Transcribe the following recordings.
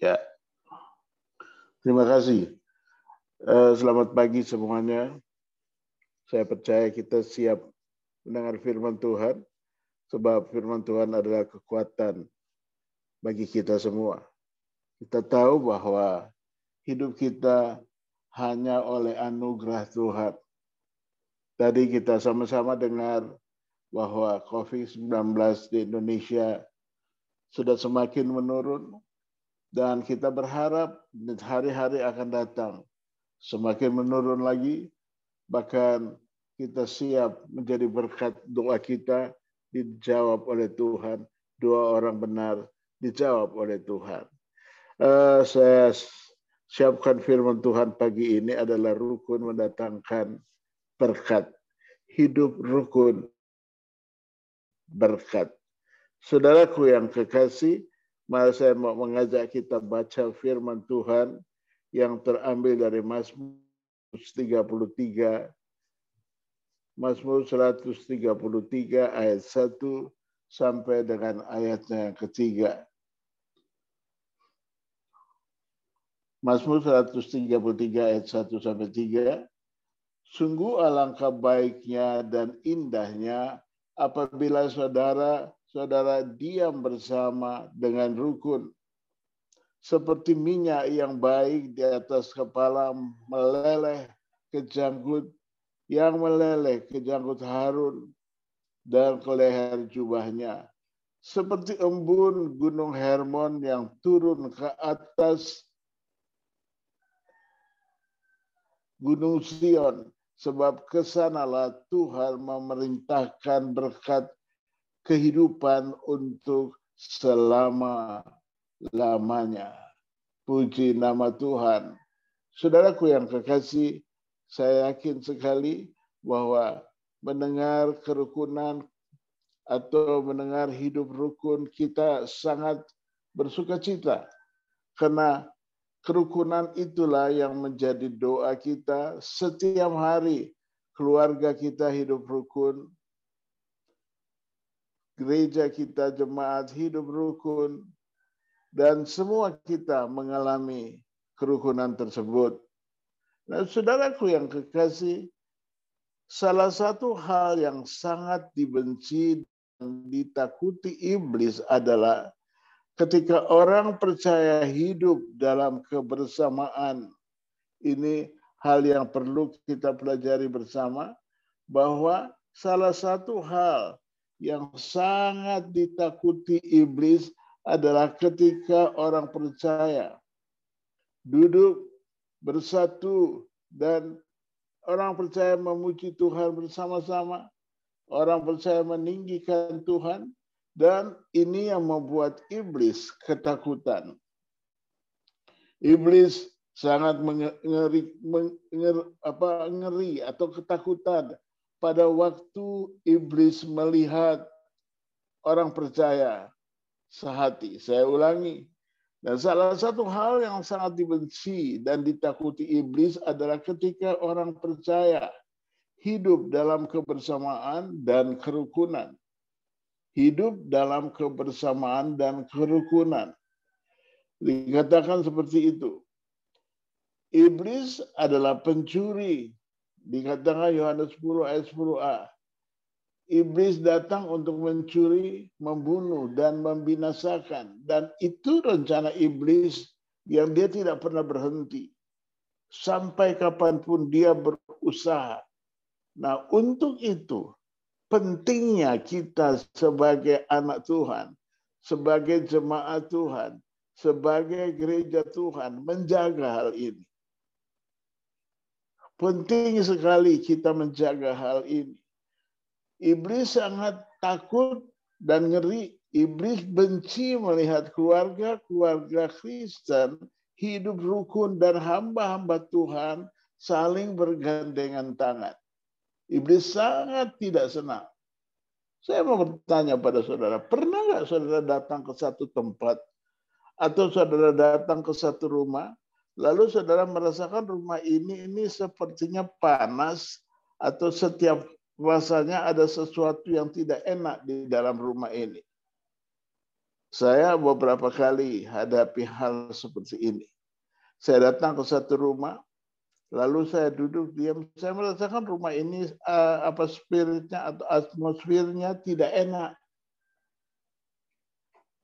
Ya, terima kasih. Eh, selamat pagi semuanya. Saya percaya kita siap mendengar firman Tuhan, sebab firman Tuhan adalah kekuatan bagi kita semua. Kita tahu bahwa hidup kita hanya oleh anugerah Tuhan. Tadi kita sama-sama dengar bahwa COVID-19 di Indonesia sudah semakin menurun dan kita berharap hari-hari akan datang semakin menurun lagi. Bahkan kita siap menjadi berkat doa kita dijawab oleh Tuhan. Doa orang benar dijawab oleh Tuhan. Uh, saya siapkan firman Tuhan pagi ini adalah rukun mendatangkan berkat. Hidup rukun berkat Saudaraku yang kekasih, mari saya mau mengajak kita baca firman Tuhan yang terambil dari Mazmur 33 Mazmur 133 ayat 1 sampai dengan ayatnya yang ketiga. Mazmur 133 ayat 1 sampai 3. Sungguh alangkah baiknya dan indahnya apabila saudara saudara diam bersama dengan rukun. Seperti minyak yang baik di atas kepala meleleh ke janggut, yang meleleh ke janggut Harun dan ke leher jubahnya. Seperti embun gunung Hermon yang turun ke atas gunung Sion. Sebab ke sanalah Tuhan memerintahkan berkat kehidupan untuk selama-lamanya. Puji nama Tuhan. Saudaraku yang kekasih, saya yakin sekali bahwa mendengar kerukunan atau mendengar hidup rukun kita sangat bersuka cita. Karena kerukunan itulah yang menjadi doa kita setiap hari. Keluarga kita hidup rukun, gereja kita, jemaat hidup rukun, dan semua kita mengalami kerukunan tersebut. Nah, saudaraku yang kekasih, salah satu hal yang sangat dibenci dan ditakuti iblis adalah ketika orang percaya hidup dalam kebersamaan. Ini hal yang perlu kita pelajari bersama, bahwa salah satu hal yang sangat ditakuti iblis adalah ketika orang percaya duduk bersatu dan orang percaya memuji Tuhan bersama-sama, orang percaya meninggikan Tuhan dan ini yang membuat iblis ketakutan. Iblis sangat mengeri, mengeri, apa, ngeri atau ketakutan pada waktu iblis melihat orang percaya sehati. Saya ulangi. Dan salah satu hal yang sangat dibenci dan ditakuti iblis adalah ketika orang percaya hidup dalam kebersamaan dan kerukunan. Hidup dalam kebersamaan dan kerukunan. Dikatakan seperti itu. Iblis adalah pencuri Dikatakan Yohanes 10 ayat 10a. Iblis datang untuk mencuri, membunuh, dan membinasakan. Dan itu rencana iblis yang dia tidak pernah berhenti. Sampai kapan pun dia berusaha. Nah untuk itu pentingnya kita sebagai anak Tuhan, sebagai jemaat Tuhan, sebagai gereja Tuhan menjaga hal ini. Penting sekali kita menjaga hal ini. Iblis sangat takut dan ngeri. Iblis benci melihat keluarga-keluarga Kristen hidup rukun dan hamba-hamba Tuhan saling bergandengan tangan. Iblis sangat tidak senang. Saya mau bertanya pada saudara, pernah nggak saudara datang ke satu tempat atau saudara datang ke satu rumah Lalu saudara merasakan rumah ini ini sepertinya panas atau setiap rasanya ada sesuatu yang tidak enak di dalam rumah ini. Saya beberapa kali hadapi hal seperti ini. Saya datang ke satu rumah, lalu saya duduk diam. Saya merasakan rumah ini uh, apa spiritnya atau atmosfernya tidak enak.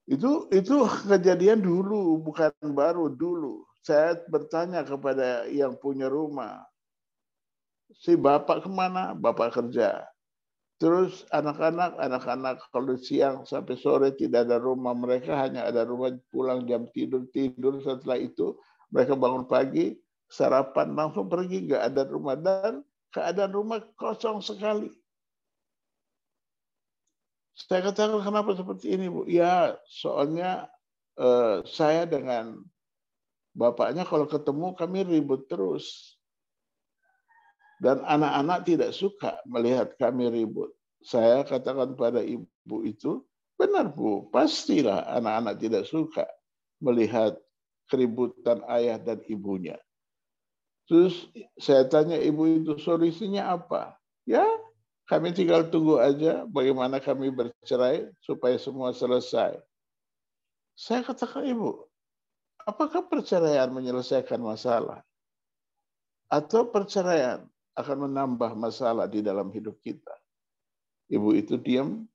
Itu itu kejadian dulu, bukan baru dulu. Saya bertanya kepada yang punya rumah, si bapak ke mana? Bapak kerja. Terus anak-anak, anak-anak kalau siang sampai sore tidak ada rumah mereka, hanya ada rumah pulang jam tidur tidur. Setelah itu mereka bangun pagi, sarapan langsung pergi, nggak ada rumah dan keadaan rumah kosong sekali. Saya katakan kenapa seperti ini bu? Ya soalnya eh, saya dengan bapaknya kalau ketemu kami ribut terus. Dan anak-anak tidak suka melihat kami ribut. Saya katakan pada ibu itu, benar Bu, pastilah anak-anak tidak suka melihat keributan ayah dan ibunya. Terus saya tanya ibu itu solusinya apa? Ya, kami tinggal tunggu aja bagaimana kami bercerai supaya semua selesai. Saya katakan ibu, apakah perceraian menyelesaikan masalah? Atau perceraian akan menambah masalah di dalam hidup kita. Ibu itu diam,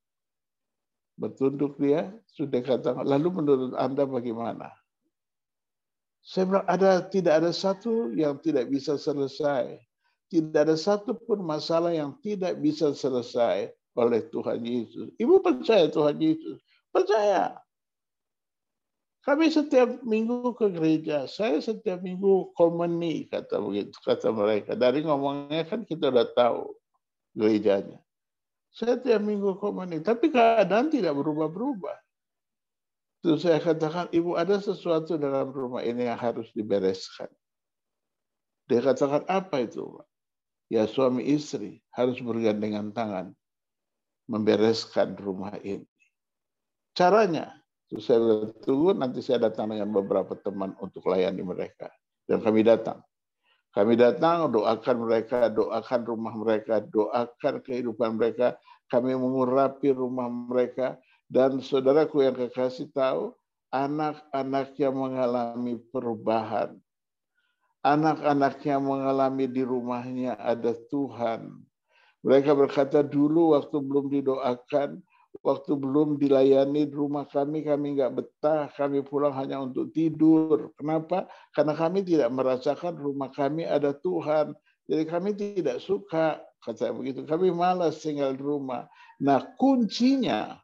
bertunduk dia, sudah katakan, lalu menurut Anda bagaimana? Saya bilang, ada, tidak ada satu yang tidak bisa selesai. Tidak ada satu pun masalah yang tidak bisa selesai oleh Tuhan Yesus. Ibu percaya Tuhan Yesus? Percaya. Kami setiap minggu ke gereja, saya setiap minggu komuni kata begitu kata mereka. Dari ngomongnya kan kita udah tahu gerejanya. Saya tiap minggu komuni, tapi keadaan tidak berubah-berubah. Terus saya katakan, ibu ada sesuatu dalam rumah ini yang harus dibereskan. Dia katakan, apa itu? Ya suami istri harus bergandengan tangan membereskan rumah ini. Caranya, Terus saya tunggu nanti saya datang dengan beberapa teman untuk layani mereka. Dan kami datang. Kami datang, doakan mereka, doakan rumah mereka, doakan kehidupan mereka. Kami mengurapi rumah mereka. Dan saudaraku yang kekasih tahu, anak-anak yang mengalami perubahan. Anak-anaknya mengalami di rumahnya ada Tuhan. Mereka berkata dulu waktu belum didoakan, waktu belum dilayani di rumah kami, kami nggak betah, kami pulang hanya untuk tidur. Kenapa? Karena kami tidak merasakan rumah kami ada Tuhan. Jadi kami tidak suka, kata begitu. Kami malas tinggal di rumah. Nah kuncinya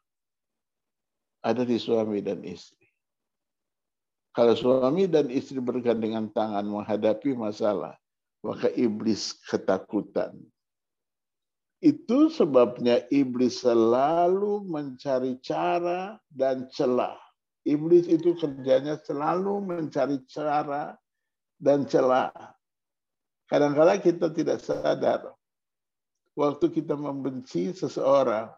ada di suami dan istri. Kalau suami dan istri bergandengan tangan menghadapi masalah, maka iblis ketakutan itu sebabnya iblis selalu mencari cara dan celah. Iblis itu kerjanya selalu mencari cara dan celah. Kadang-kadang kita tidak sadar. Waktu kita membenci seseorang,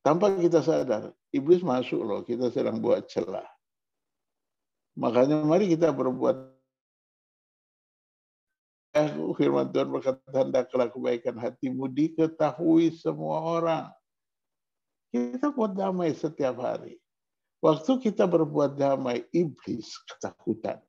tanpa kita sadar, iblis masuk loh, kita sedang buat celah. Makanya mari kita berbuat Aku firman Tuhan berkata, hendaklah kebaikan hatimu diketahui semua orang. Kita buat damai setiap hari. Waktu kita berbuat damai, iblis ketakutan.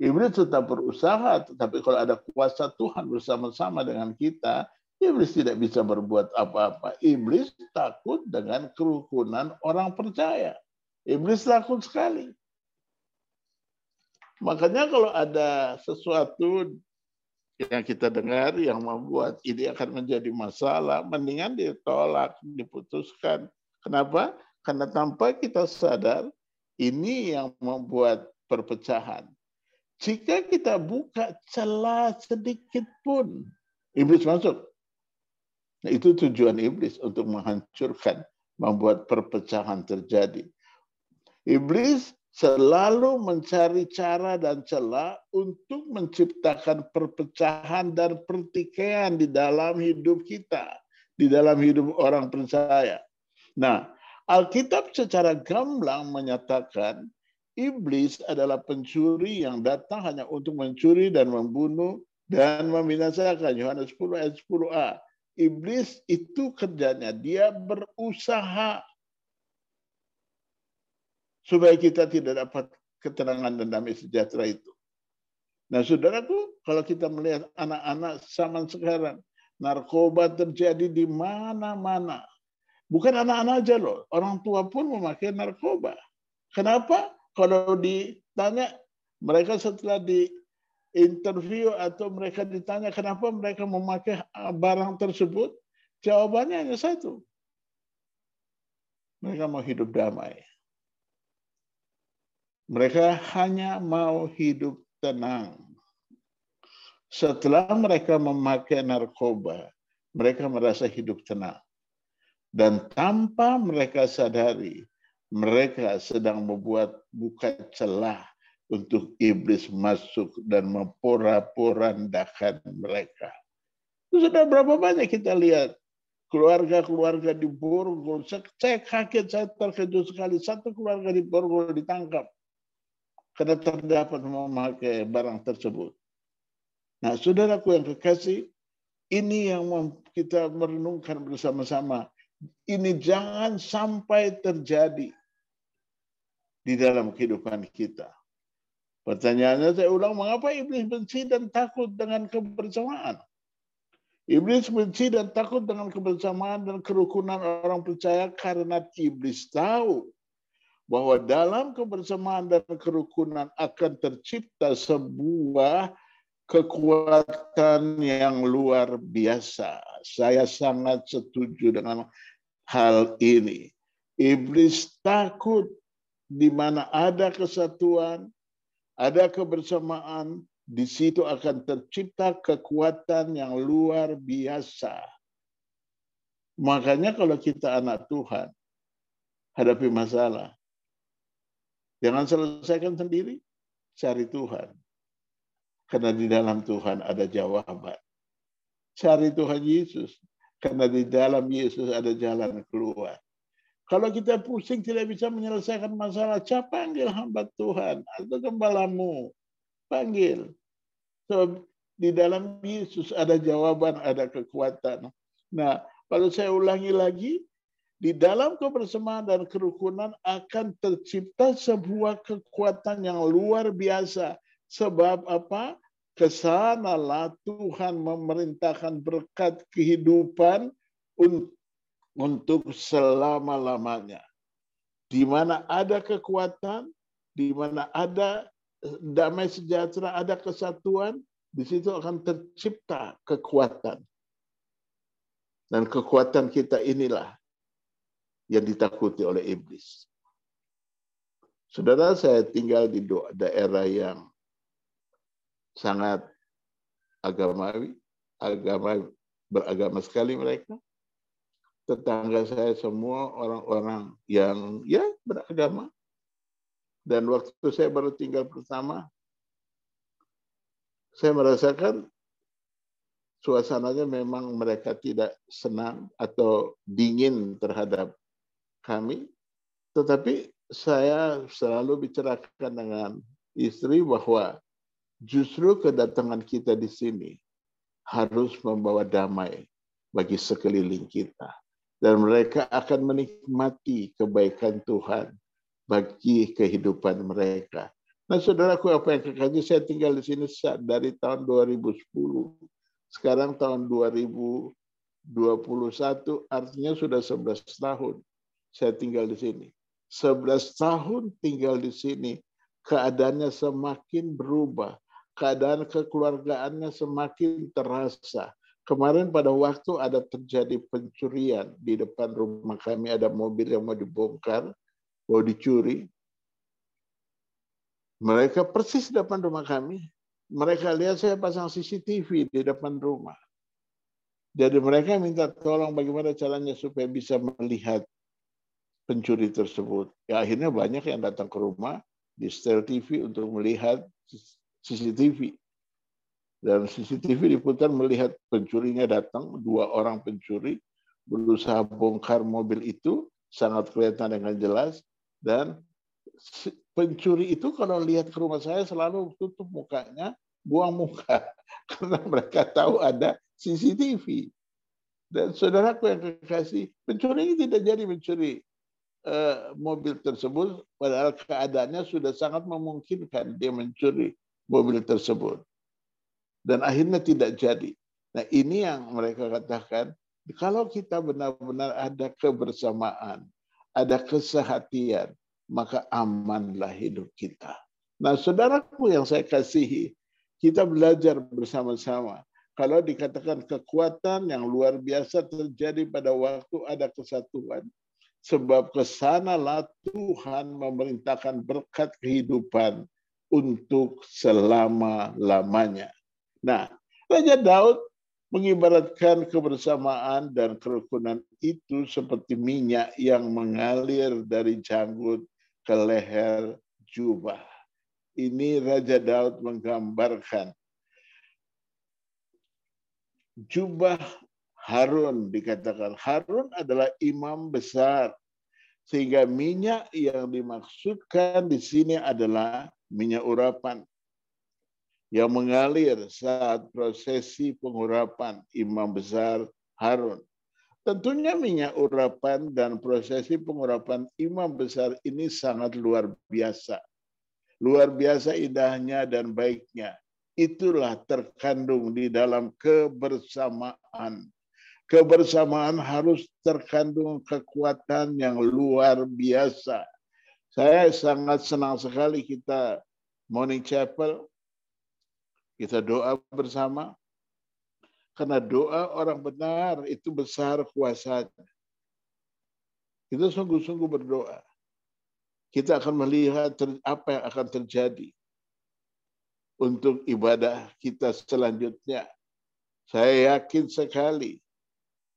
Iblis tetap berusaha, tetapi kalau ada kuasa Tuhan bersama-sama dengan kita, iblis tidak bisa berbuat apa-apa. Iblis takut dengan kerukunan orang percaya. Iblis takut sekali. Makanya kalau ada sesuatu yang kita dengar yang membuat ini akan menjadi masalah, mendingan ditolak, diputuskan. Kenapa? Karena tanpa kita sadar, ini yang membuat perpecahan. Jika kita buka celah sedikit pun, iblis masuk. Nah, itu tujuan iblis untuk menghancurkan, membuat perpecahan terjadi. Iblis selalu mencari cara dan celah untuk menciptakan perpecahan dan pertikaian di dalam hidup kita, di dalam hidup orang percaya. Nah, Alkitab secara gamblang menyatakan iblis adalah pencuri yang datang hanya untuk mencuri dan membunuh dan membinasakan. Yohanes 10 ayat 10a. Iblis itu kerjanya, dia berusaha supaya kita tidak dapat keterangan dan damai sejahtera itu. Nah, saudaraku, kalau kita melihat anak-anak zaman sekarang, narkoba terjadi di mana-mana. Bukan anak-anak aja loh, orang tua pun memakai narkoba. Kenapa? Kalau ditanya, mereka setelah di interview atau mereka ditanya kenapa mereka memakai barang tersebut, jawabannya hanya satu. Mereka mau hidup damai. Mereka hanya mau hidup tenang. Setelah mereka memakai narkoba, mereka merasa hidup tenang. Dan tanpa mereka sadari, mereka sedang membuat buka celah untuk iblis masuk dan memporak-porandakan mereka. Sudah berapa banyak kita lihat keluarga-keluarga di Borgol. Saya kaget, saya terkejut sekali. Satu keluarga di Borgol ditangkap karena terdapat memakai barang tersebut. Nah, saudaraku yang kekasih, ini yang kita merenungkan bersama-sama. Ini jangan sampai terjadi di dalam kehidupan kita. Pertanyaannya saya ulang, mengapa iblis benci dan takut dengan kebersamaan? Iblis benci dan takut dengan kebersamaan dan kerukunan orang percaya karena iblis tahu bahwa dalam kebersamaan dan kerukunan akan tercipta sebuah kekuatan yang luar biasa. Saya sangat setuju dengan hal ini. Iblis takut di mana ada kesatuan, ada kebersamaan, di situ akan tercipta kekuatan yang luar biasa. Makanya kalau kita anak Tuhan, hadapi masalah, Jangan selesaikan sendiri, cari Tuhan. Karena di dalam Tuhan ada jawaban. Cari Tuhan Yesus. Karena di dalam Yesus ada jalan keluar. Kalau kita pusing tidak bisa menyelesaikan masalah, siapa panggil hamba Tuhan atau gembalamu. Panggil. So, di dalam Yesus ada jawaban, ada kekuatan. Nah, kalau saya ulangi lagi, di dalam kebersamaan dan kerukunan akan tercipta sebuah kekuatan yang luar biasa. Sebab apa? Ke sanalah Tuhan memerintahkan berkat kehidupan untuk selama-lamanya. Di mana ada kekuatan, di mana ada damai sejahtera, ada kesatuan, di situ akan tercipta kekuatan. Dan kekuatan kita inilah yang ditakuti oleh iblis. Saudara, saya tinggal di daerah yang sangat agamawi, agama beragama sekali mereka. Tetangga saya semua orang-orang yang ya beragama. Dan waktu saya baru tinggal pertama, saya merasakan suasananya memang mereka tidak senang atau dingin terhadap kami, tetapi saya selalu bicarakan dengan istri bahwa justru kedatangan kita di sini harus membawa damai bagi sekeliling kita. Dan mereka akan menikmati kebaikan Tuhan bagi kehidupan mereka. Nah, saudaraku, apa yang kekasih, saya tinggal di sini dari tahun 2010. Sekarang tahun 2021, artinya sudah 11 tahun saya tinggal di sini. 11 tahun tinggal di sini, keadaannya semakin berubah. Keadaan kekeluargaannya semakin terasa. Kemarin pada waktu ada terjadi pencurian di depan rumah kami, ada mobil yang mau dibongkar, mau dicuri. Mereka persis di depan rumah kami. Mereka lihat saya pasang CCTV di depan rumah. Jadi mereka minta tolong bagaimana caranya supaya bisa melihat pencuri tersebut. Ya akhirnya banyak yang datang ke rumah di setel TV untuk melihat CCTV. Dan CCTV diputar melihat pencurinya datang, dua orang pencuri berusaha bongkar mobil itu, sangat kelihatan dengan jelas. Dan pencuri itu kalau lihat ke rumah saya selalu tutup mukanya, buang muka. Karena mereka tahu ada CCTV. Dan saudaraku yang kekasih, pencuri ini tidak jadi mencuri mobil tersebut, padahal keadaannya sudah sangat memungkinkan dia mencuri mobil tersebut. Dan akhirnya tidak jadi. Nah ini yang mereka katakan, kalau kita benar-benar ada kebersamaan, ada kesehatian, maka amanlah hidup kita. Nah, saudaraku yang saya kasihi, kita belajar bersama-sama. Kalau dikatakan kekuatan yang luar biasa terjadi pada waktu ada kesatuan, sebab ke sanalah Tuhan memerintahkan berkat kehidupan untuk selama-lamanya. Nah, Raja Daud mengibaratkan kebersamaan dan kerukunan itu seperti minyak yang mengalir dari janggut ke leher jubah. Ini Raja Daud menggambarkan jubah Harun dikatakan Harun adalah imam besar sehingga minyak yang dimaksudkan di sini adalah minyak urapan yang mengalir saat prosesi pengurapan imam besar Harun. Tentunya minyak urapan dan prosesi pengurapan imam besar ini sangat luar biasa. Luar biasa indahnya dan baiknya. Itulah terkandung di dalam kebersamaan. Kebersamaan harus terkandung kekuatan yang luar biasa. Saya sangat senang sekali kita Morning Chapel kita doa bersama. Karena doa orang benar itu besar kuasanya. Kita sungguh-sungguh berdoa. Kita akan melihat apa yang akan terjadi untuk ibadah kita selanjutnya. Saya yakin sekali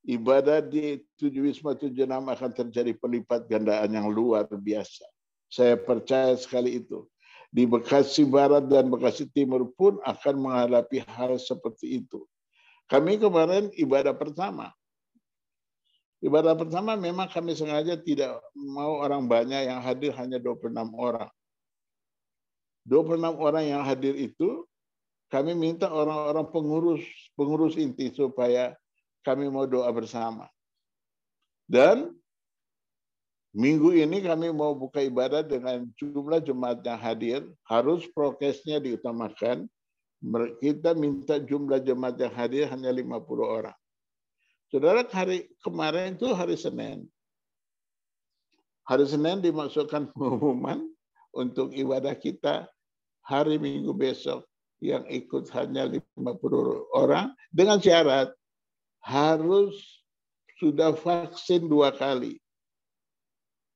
ibadah di tujuh Wisma tujuh enam akan terjadi pelipat gandaan yang luar biasa. Saya percaya sekali itu di Bekasi Barat dan Bekasi Timur pun akan menghadapi hal seperti itu. Kami kemarin ibadah pertama. Ibadah pertama memang kami sengaja tidak mau orang banyak yang hadir hanya 26 orang. 26 orang yang hadir itu kami minta orang-orang pengurus pengurus inti supaya kami mau doa bersama. Dan Minggu ini kami mau buka ibadah dengan jumlah jemaat yang hadir. Harus prokesnya diutamakan. Kita minta jumlah jemaat yang hadir hanya 50 orang. Saudara, hari kemarin itu hari Senin. Hari Senin dimasukkan pengumuman untuk ibadah kita hari Minggu besok yang ikut hanya 50 orang dengan syarat harus sudah vaksin dua kali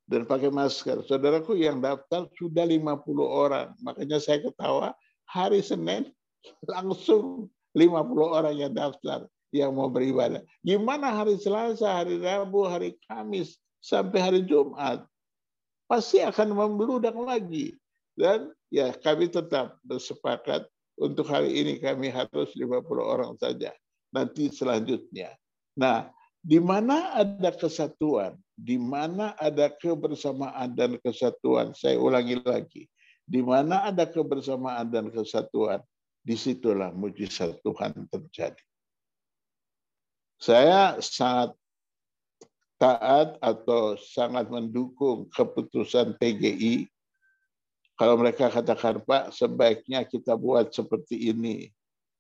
dan pakai masker. Saudaraku yang daftar sudah 50 orang. Makanya saya ketawa, hari Senin langsung 50 orang yang daftar yang mau beribadah. Gimana hari Selasa, hari Rabu, hari Kamis, sampai hari Jumat? Pasti akan membludak lagi. Dan ya kami tetap bersepakat untuk hari ini kami harus 50 orang saja. Nanti selanjutnya. Nah, di mana ada kesatuan, di mana ada kebersamaan dan kesatuan. Saya ulangi lagi. Di mana ada kebersamaan dan kesatuan, di situlah mujizat Tuhan terjadi. Saya sangat taat atau sangat mendukung keputusan TGI. Kalau mereka katakan, Pak, sebaiknya kita buat seperti ini.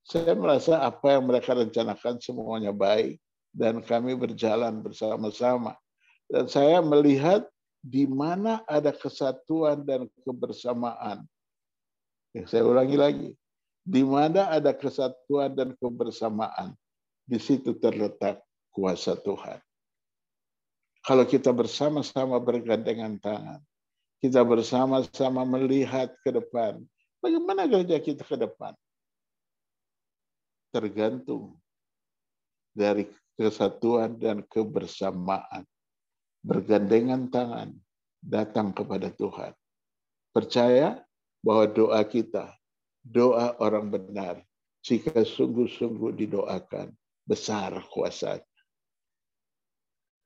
Saya merasa apa yang mereka rencanakan semuanya baik dan kami berjalan bersama-sama. Dan saya melihat di mana ada kesatuan dan kebersamaan. Ya, saya ulangi lagi. Di mana ada kesatuan dan kebersamaan, di situ terletak kuasa Tuhan. Kalau kita bersama-sama bergandengan tangan, kita bersama-sama melihat ke depan, bagaimana gereja kita ke depan? Tergantung dari kesatuan dan kebersamaan. Bergandengan tangan datang kepada Tuhan. Percaya bahwa doa kita, doa orang benar, jika sungguh-sungguh didoakan, besar kuasanya.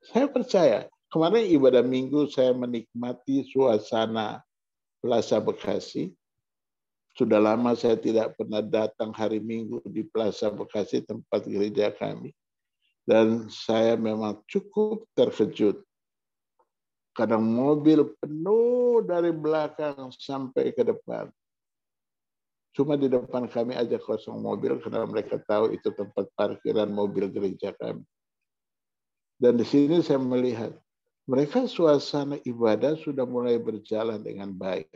Saya percaya, kemarin ibadah minggu saya menikmati suasana Plaza Bekasi. Sudah lama saya tidak pernah datang hari Minggu di Plaza Bekasi, tempat gereja kami. Dan saya memang cukup terkejut Kadang mobil penuh dari belakang sampai ke depan. Cuma di depan kami aja kosong mobil karena mereka tahu itu tempat parkiran mobil gereja kami. Dan di sini saya melihat mereka suasana ibadah sudah mulai berjalan dengan baik.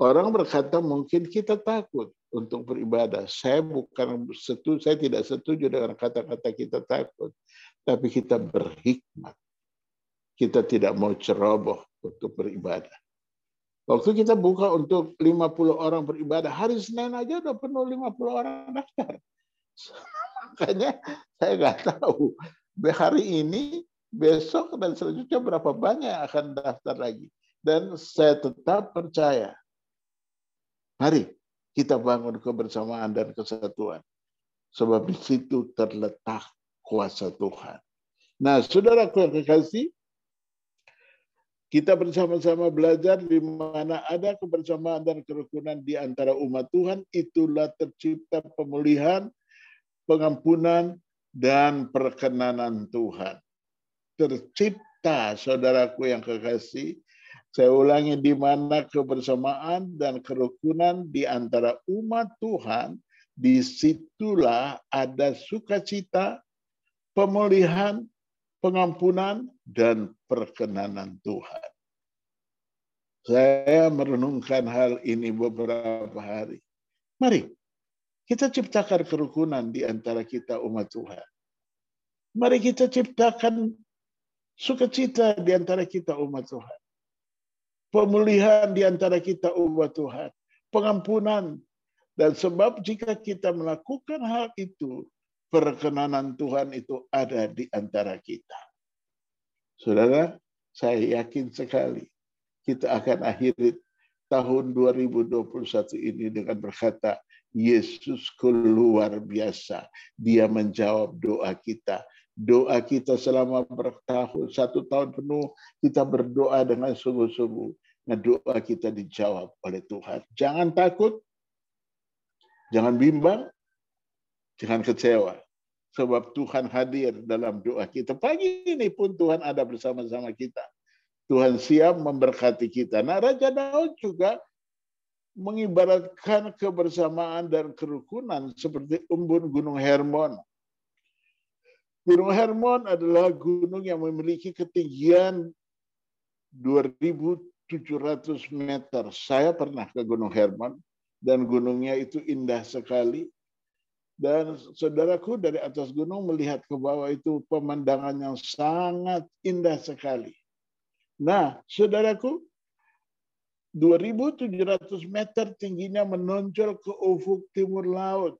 Orang berkata mungkin kita takut untuk beribadah. Saya bukan setuju, saya tidak setuju dengan kata-kata kita takut, tapi kita berhikmat. Kita tidak mau ceroboh untuk beribadah. Waktu kita buka untuk 50 orang beribadah, hari Senin aja udah penuh 50 orang daftar. Makanya saya nggak tahu hari ini, besok dan selanjutnya berapa banyak akan daftar lagi. Dan saya tetap percaya. Mari kita bangun kebersamaan dan kesatuan. Sebab di situ terletak kuasa Tuhan. Nah, saudaraku yang kekasih, kita bersama-sama belajar di mana ada kebersamaan dan kerukunan di antara umat Tuhan, itulah tercipta pemulihan, pengampunan, dan perkenanan Tuhan. Tercipta, saudaraku yang kekasih, saya ulangi di mana kebersamaan dan kerukunan di antara umat Tuhan, di situlah ada sukacita, pemulihan, pengampunan dan perkenanan Tuhan. Saya merenungkan hal ini beberapa hari. Mari kita ciptakan kerukunan di antara kita umat Tuhan. Mari kita ciptakan sukacita di antara kita umat Tuhan. Pemulihan di antara kita umat Tuhan. Pengampunan. Dan sebab jika kita melakukan hal itu, perkenanan Tuhan itu ada di antara kita. Saudara, saya yakin sekali kita akan akhiri tahun 2021 ini dengan berkata, Yesus keluar biasa. Dia menjawab doa kita. Doa kita selama bertahun, satu tahun penuh, kita berdoa dengan sungguh-sungguh. Nah, doa kita dijawab oleh Tuhan. Jangan takut, jangan bimbang, jangan kecewa. Sebab Tuhan hadir dalam doa kita. Pagi ini pun Tuhan ada bersama-sama kita. Tuhan siap memberkati kita. Nah Raja Daud juga mengibaratkan kebersamaan dan kerukunan seperti embun Gunung Hermon. Gunung Hermon adalah gunung yang memiliki ketinggian 2.700 meter. Saya pernah ke Gunung Hermon dan gunungnya itu indah sekali. Dan saudaraku dari atas gunung melihat ke bawah itu pemandangan yang sangat indah sekali. Nah, saudaraku, 2.700 meter tingginya menonjol ke ufuk timur laut.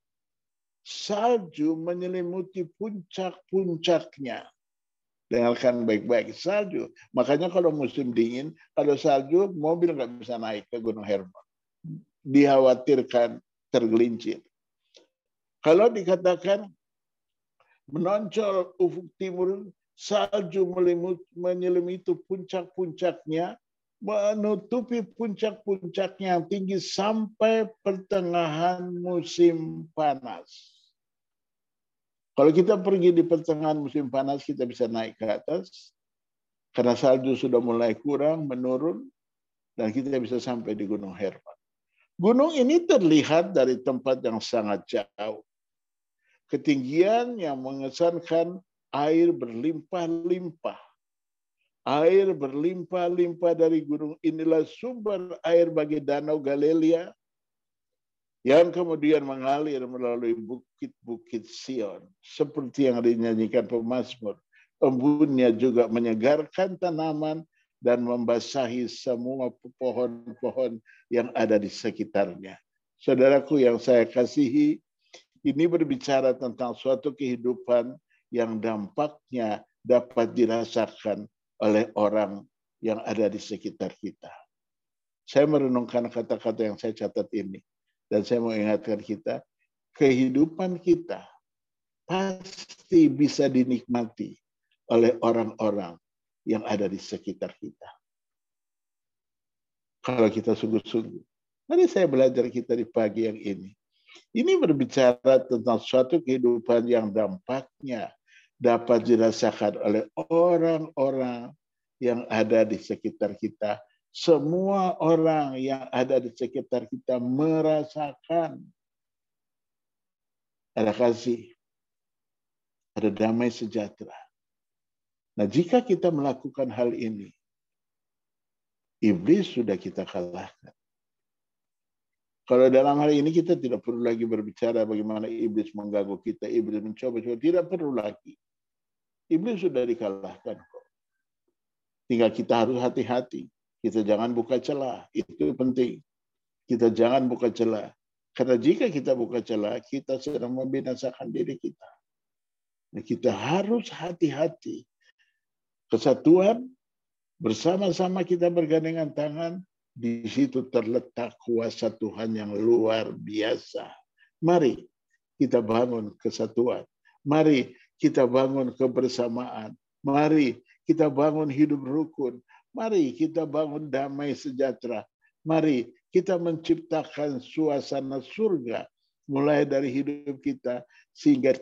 Salju menyelimuti puncak-puncaknya. Dengarkan baik-baik, salju. Makanya kalau musim dingin, kalau salju, mobil nggak bisa naik ke Gunung Hermon. Dikhawatirkan tergelincir. Kalau dikatakan menonjol ufuk timur, salju menyelimuti puncak-puncaknya, menutupi puncak-puncaknya yang tinggi sampai pertengahan musim panas. Kalau kita pergi di pertengahan musim panas, kita bisa naik ke atas, karena salju sudah mulai kurang, menurun, dan kita bisa sampai di Gunung Hermon. Gunung ini terlihat dari tempat yang sangat jauh ketinggian yang mengesankan air berlimpah-limpah. Air berlimpah-limpah dari gunung inilah sumber air bagi Danau Galilea yang kemudian mengalir melalui bukit-bukit Sion. Seperti yang dinyanyikan pemazmur. Embunnya juga menyegarkan tanaman dan membasahi semua pohon-pohon yang ada di sekitarnya. Saudaraku yang saya kasihi, ini berbicara tentang suatu kehidupan yang dampaknya dapat dirasakan oleh orang yang ada di sekitar kita. Saya merenungkan kata-kata yang saya catat ini. Dan saya mau ingatkan kita, kehidupan kita pasti bisa dinikmati oleh orang-orang yang ada di sekitar kita. Kalau kita sungguh-sungguh. Mari saya belajar kita di pagi yang ini. Ini berbicara tentang suatu kehidupan yang dampaknya dapat dirasakan oleh orang-orang yang ada di sekitar kita. Semua orang yang ada di sekitar kita merasakan ada kasih, ada damai sejahtera. Nah, jika kita melakukan hal ini, iblis sudah kita kalahkan. Kalau dalam hal ini kita tidak perlu lagi berbicara bagaimana iblis mengganggu kita, iblis mencoba-coba, tidak perlu lagi. Iblis sudah dikalahkan kok. Tinggal kita harus hati-hati. Kita jangan buka celah, itu penting. Kita jangan buka celah. Karena jika kita buka celah, kita sedang membinasakan diri kita. Nah, kita harus hati-hati. Kesatuan, bersama-sama kita bergandengan tangan, di situ terletak kuasa Tuhan yang luar biasa. Mari kita bangun kesatuan. Mari kita bangun kebersamaan. Mari kita bangun hidup rukun. Mari kita bangun damai sejahtera. Mari kita menciptakan suasana surga mulai dari hidup kita sehingga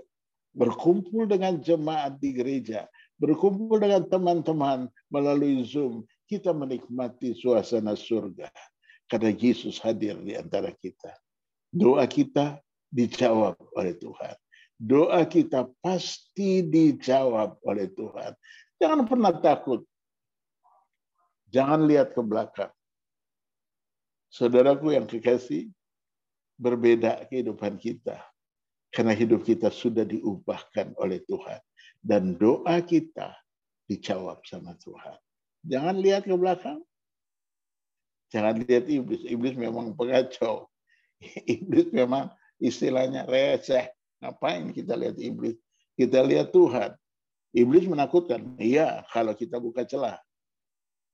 berkumpul dengan jemaat di gereja, berkumpul dengan teman-teman melalui Zoom, kita menikmati suasana surga karena Yesus hadir di antara kita. Doa kita dijawab oleh Tuhan. Doa kita pasti dijawab oleh Tuhan. Jangan pernah takut. Jangan lihat ke belakang. Saudaraku yang kekasih, berbeda kehidupan kita. Karena hidup kita sudah diubahkan oleh Tuhan. Dan doa kita dijawab sama Tuhan. Jangan lihat ke belakang. Jangan lihat iblis. Iblis memang pengacau. Iblis memang istilahnya receh. Ngapain kita lihat iblis? Kita lihat Tuhan. Iblis menakutkan. Iya, kalau kita buka celah.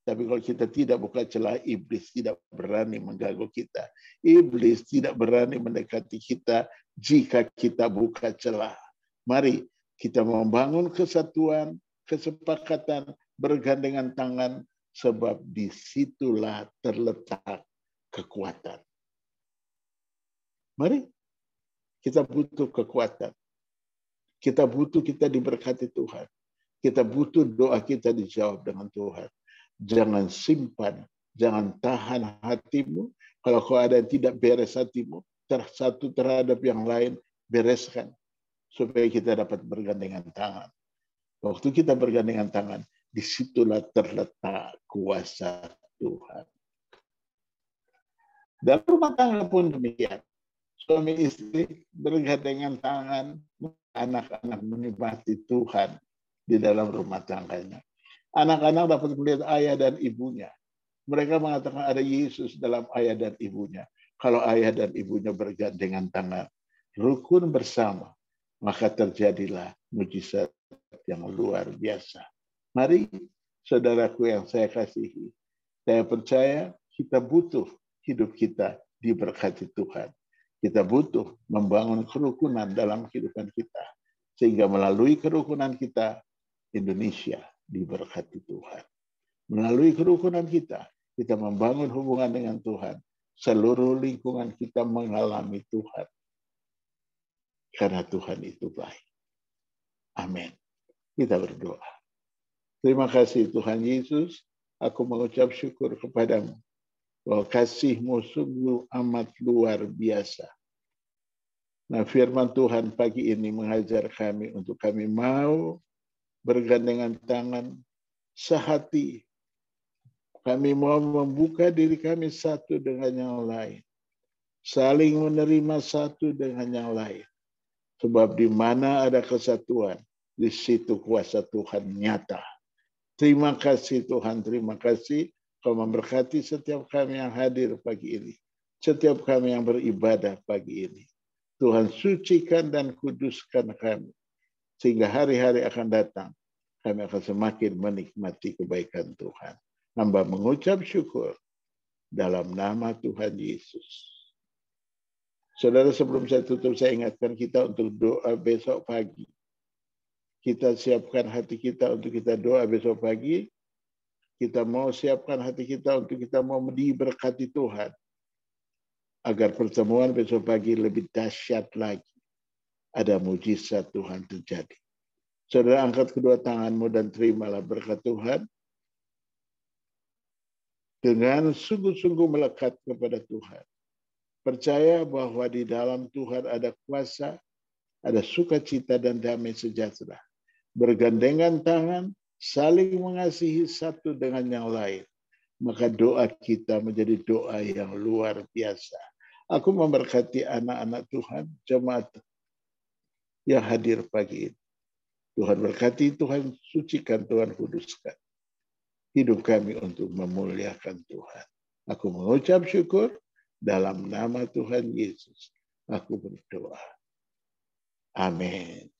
Tapi kalau kita tidak buka celah, iblis tidak berani mengganggu kita. Iblis tidak berani mendekati kita jika kita buka celah. Mari kita membangun kesatuan, kesepakatan, bergandengan tangan sebab di situlah terletak kekuatan. Mari kita butuh kekuatan. Kita butuh kita diberkati Tuhan. Kita butuh doa kita dijawab dengan Tuhan. Jangan simpan, jangan tahan hatimu. Kalau kau ada yang tidak beres hatimu, satu terhadap yang lain, bereskan. Supaya kita dapat bergandengan tangan. Waktu kita bergandengan tangan, di situlah terletak kuasa Tuhan. Dalam rumah tangga pun demikian. Suami istri bergandengan tangan, anak-anak menikmati Tuhan di dalam rumah tangganya. Anak-anak dapat melihat ayah dan ibunya. Mereka mengatakan ada Yesus dalam ayah dan ibunya. Kalau ayah dan ibunya bergandengan tangan, rukun bersama, maka terjadilah mujizat yang luar biasa. Mari, saudaraku yang saya kasihi, saya percaya kita butuh hidup kita diberkati Tuhan. Kita butuh membangun kerukunan dalam kehidupan kita. Sehingga melalui kerukunan kita, Indonesia diberkati Tuhan. Melalui kerukunan kita, kita membangun hubungan dengan Tuhan. Seluruh lingkungan kita mengalami Tuhan. Karena Tuhan itu baik. Amin. Kita berdoa. Terima kasih Tuhan Yesus. Aku mengucap syukur kepadamu. Bahwa kasihmu sungguh amat luar biasa. Nah firman Tuhan pagi ini mengajar kami untuk kami mau bergandengan tangan sehati. Kami mau membuka diri kami satu dengan yang lain. Saling menerima satu dengan yang lain. Sebab di mana ada kesatuan, di situ kuasa Tuhan nyata Terima kasih Tuhan, terima kasih kau memberkati setiap kami yang hadir pagi ini. Setiap kami yang beribadah pagi ini. Tuhan sucikan dan kuduskan kami. Sehingga hari-hari akan datang. Kami akan semakin menikmati kebaikan Tuhan. Hamba mengucap syukur dalam nama Tuhan Yesus. Saudara sebelum saya tutup, saya ingatkan kita untuk doa besok pagi kita siapkan hati kita untuk kita doa besok pagi. Kita mau siapkan hati kita untuk kita mau diberkati Tuhan. Agar pertemuan besok pagi lebih dahsyat lagi. Ada mujizat Tuhan terjadi. Saudara angkat kedua tanganmu dan terimalah berkat Tuhan. dengan sungguh-sungguh melekat kepada Tuhan. Percaya bahwa di dalam Tuhan ada kuasa, ada sukacita dan damai sejahtera. Bergandengan tangan, saling mengasihi satu dengan yang lain. Maka doa kita menjadi doa yang luar biasa. Aku memberkati anak-anak Tuhan, jemaat yang hadir pagi ini. Tuhan berkati, Tuhan sucikan, Tuhan kuduskan. Hidup kami untuk memuliakan Tuhan. Aku mengucap syukur dalam nama Tuhan Yesus. Aku berdoa. Amin.